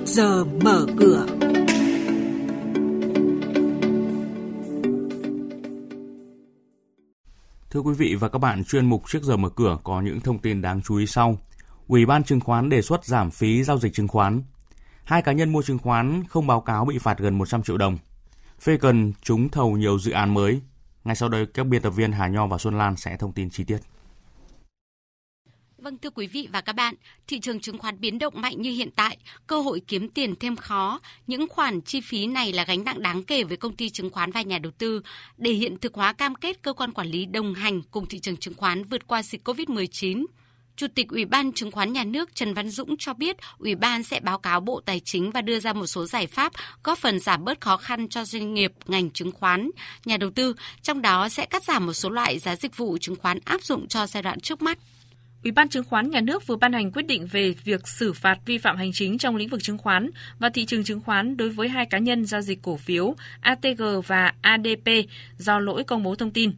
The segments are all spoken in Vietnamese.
trước giờ mở cửa. Thưa quý vị và các bạn, chuyên mục trước giờ mở cửa có những thông tin đáng chú ý sau. Ủy ban chứng khoán đề xuất giảm phí giao dịch chứng khoán. Hai cá nhân mua chứng khoán không báo cáo bị phạt gần 100 triệu đồng. Phê cần trúng thầu nhiều dự án mới. Ngay sau đây, các biên tập viên Hà Nho và Xuân Lan sẽ thông tin chi tiết. Vâng thưa quý vị và các bạn, thị trường chứng khoán biến động mạnh như hiện tại, cơ hội kiếm tiền thêm khó. Những khoản chi phí này là gánh nặng đáng kể với công ty chứng khoán và nhà đầu tư. Để hiện thực hóa cam kết cơ quan quản lý đồng hành cùng thị trường chứng khoán vượt qua dịch COVID-19, Chủ tịch Ủy ban Chứng khoán Nhà nước Trần Văn Dũng cho biết Ủy ban sẽ báo cáo Bộ Tài chính và đưa ra một số giải pháp góp phần giảm bớt khó khăn cho doanh nghiệp ngành chứng khoán, nhà đầu tư, trong đó sẽ cắt giảm một số loại giá dịch vụ chứng khoán áp dụng cho giai đoạn trước mắt. Ủy ban Chứng khoán Nhà nước vừa ban hành quyết định về việc xử phạt vi phạm hành chính trong lĩnh vực chứng khoán và thị trường chứng khoán đối với hai cá nhân giao dịch cổ phiếu ATG và ADP do lỗi công bố thông tin.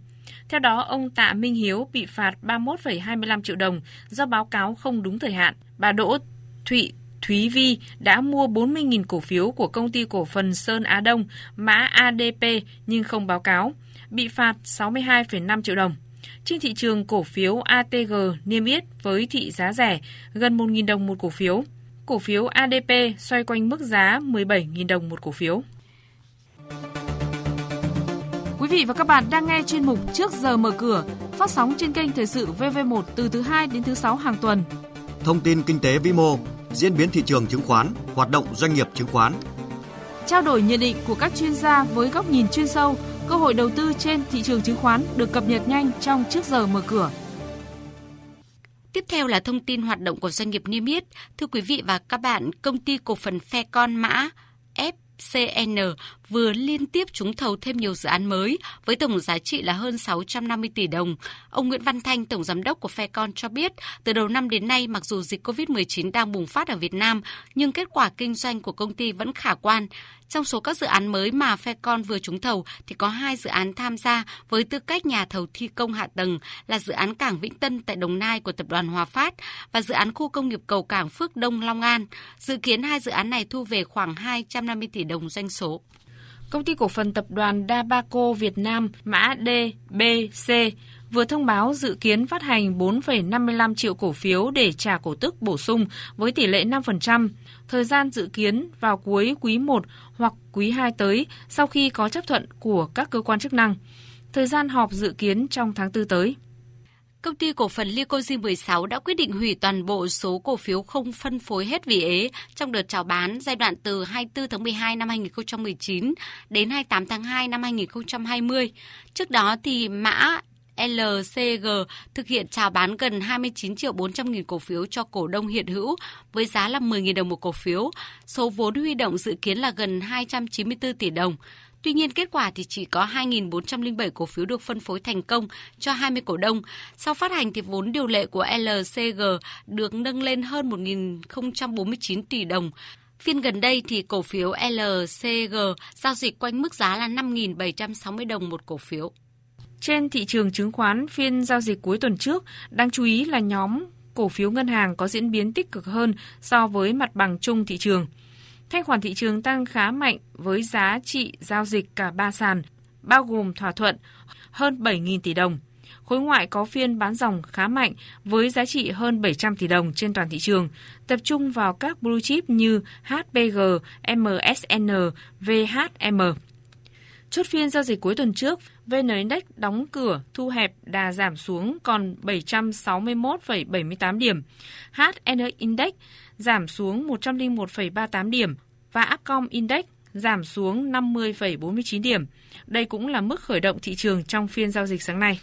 Theo đó, ông Tạ Minh Hiếu bị phạt 31,25 triệu đồng do báo cáo không đúng thời hạn. Bà Đỗ Thụy Thúy Vi đã mua 40.000 cổ phiếu của công ty cổ phần Sơn Á Đông, mã ADP nhưng không báo cáo, bị phạt 62,5 triệu đồng. Trên thị trường cổ phiếu ATG niêm yết với thị giá rẻ gần 1.000 đồng một cổ phiếu. Cổ phiếu ADP xoay quanh mức giá 17.000 đồng một cổ phiếu. Quý vị và các bạn đang nghe chuyên mục Trước giờ mở cửa, phát sóng trên kênh Thời sự VV1 từ thứ 2 đến thứ 6 hàng tuần. Thông tin kinh tế vĩ mô, diễn biến thị trường chứng khoán, hoạt động doanh nghiệp chứng khoán. Trao đổi nhận định của các chuyên gia với góc nhìn chuyên sâu, cơ hội đầu tư trên thị trường chứng khoán được cập nhật nhanh trong Trước giờ mở cửa. Tiếp theo là thông tin hoạt động của doanh nghiệp niêm yết. Thưa quý vị và các bạn, công ty cổ phần phe con mã fcn vừa liên tiếp trúng thầu thêm nhiều dự án mới với tổng giá trị là hơn 650 tỷ đồng. Ông Nguyễn Văn Thanh, Tổng Giám đốc của Fecon cho biết, từ đầu năm đến nay, mặc dù dịch COVID-19 đang bùng phát ở Việt Nam, nhưng kết quả kinh doanh của công ty vẫn khả quan. Trong số các dự án mới mà Fecon vừa trúng thầu thì có hai dự án tham gia với tư cách nhà thầu thi công hạ tầng là dự án cảng Vĩnh Tân tại Đồng Nai của tập đoàn Hòa Phát và dự án khu công nghiệp cầu cảng Phước Đông Long An. Dự kiến hai dự án này thu về khoảng 250 tỷ đồng doanh số. Công ty cổ phần tập đoàn Dabaco Việt Nam mã DBC vừa thông báo dự kiến phát hành 4,55 triệu cổ phiếu để trả cổ tức bổ sung với tỷ lệ 5%, thời gian dự kiến vào cuối quý 1 hoặc quý 2 tới sau khi có chấp thuận của các cơ quan chức năng. Thời gian họp dự kiến trong tháng 4 tới. Công ty cổ phần Lycosi 16 đã quyết định hủy toàn bộ số cổ phiếu không phân phối hết vì ế trong đợt chào bán giai đoạn từ 24 tháng 12 năm 2019 đến 28 tháng 2 năm 2020. Trước đó thì mã LCG thực hiện chào bán gần 29 triệu 400 nghìn cổ phiếu cho cổ đông hiện hữu với giá là 10.000 đồng một cổ phiếu. Số vốn huy động dự kiến là gần 294 tỷ đồng. Tuy nhiên kết quả thì chỉ có 2.407 cổ phiếu được phân phối thành công cho 20 cổ đông. Sau phát hành thì vốn điều lệ của LCG được nâng lên hơn 1.049 tỷ đồng. Phiên gần đây thì cổ phiếu LCG giao dịch quanh mức giá là 5.760 đồng một cổ phiếu. Trên thị trường chứng khoán phiên giao dịch cuối tuần trước, đáng chú ý là nhóm cổ phiếu ngân hàng có diễn biến tích cực hơn so với mặt bằng chung thị trường. Thanh khoản thị trường tăng khá mạnh với giá trị giao dịch cả ba sàn, bao gồm thỏa thuận hơn 7.000 tỷ đồng. Khối ngoại có phiên bán dòng khá mạnh với giá trị hơn 700 tỷ đồng trên toàn thị trường, tập trung vào các blue chip như HPG, MSN, VHM. Chốt phiên giao dịch cuối tuần trước, VN Index đóng cửa thu hẹp đà giảm xuống còn 761,78 điểm. HN Index giảm xuống 101,38 điểm và Upcom Index giảm xuống 50,49 điểm. Đây cũng là mức khởi động thị trường trong phiên giao dịch sáng nay.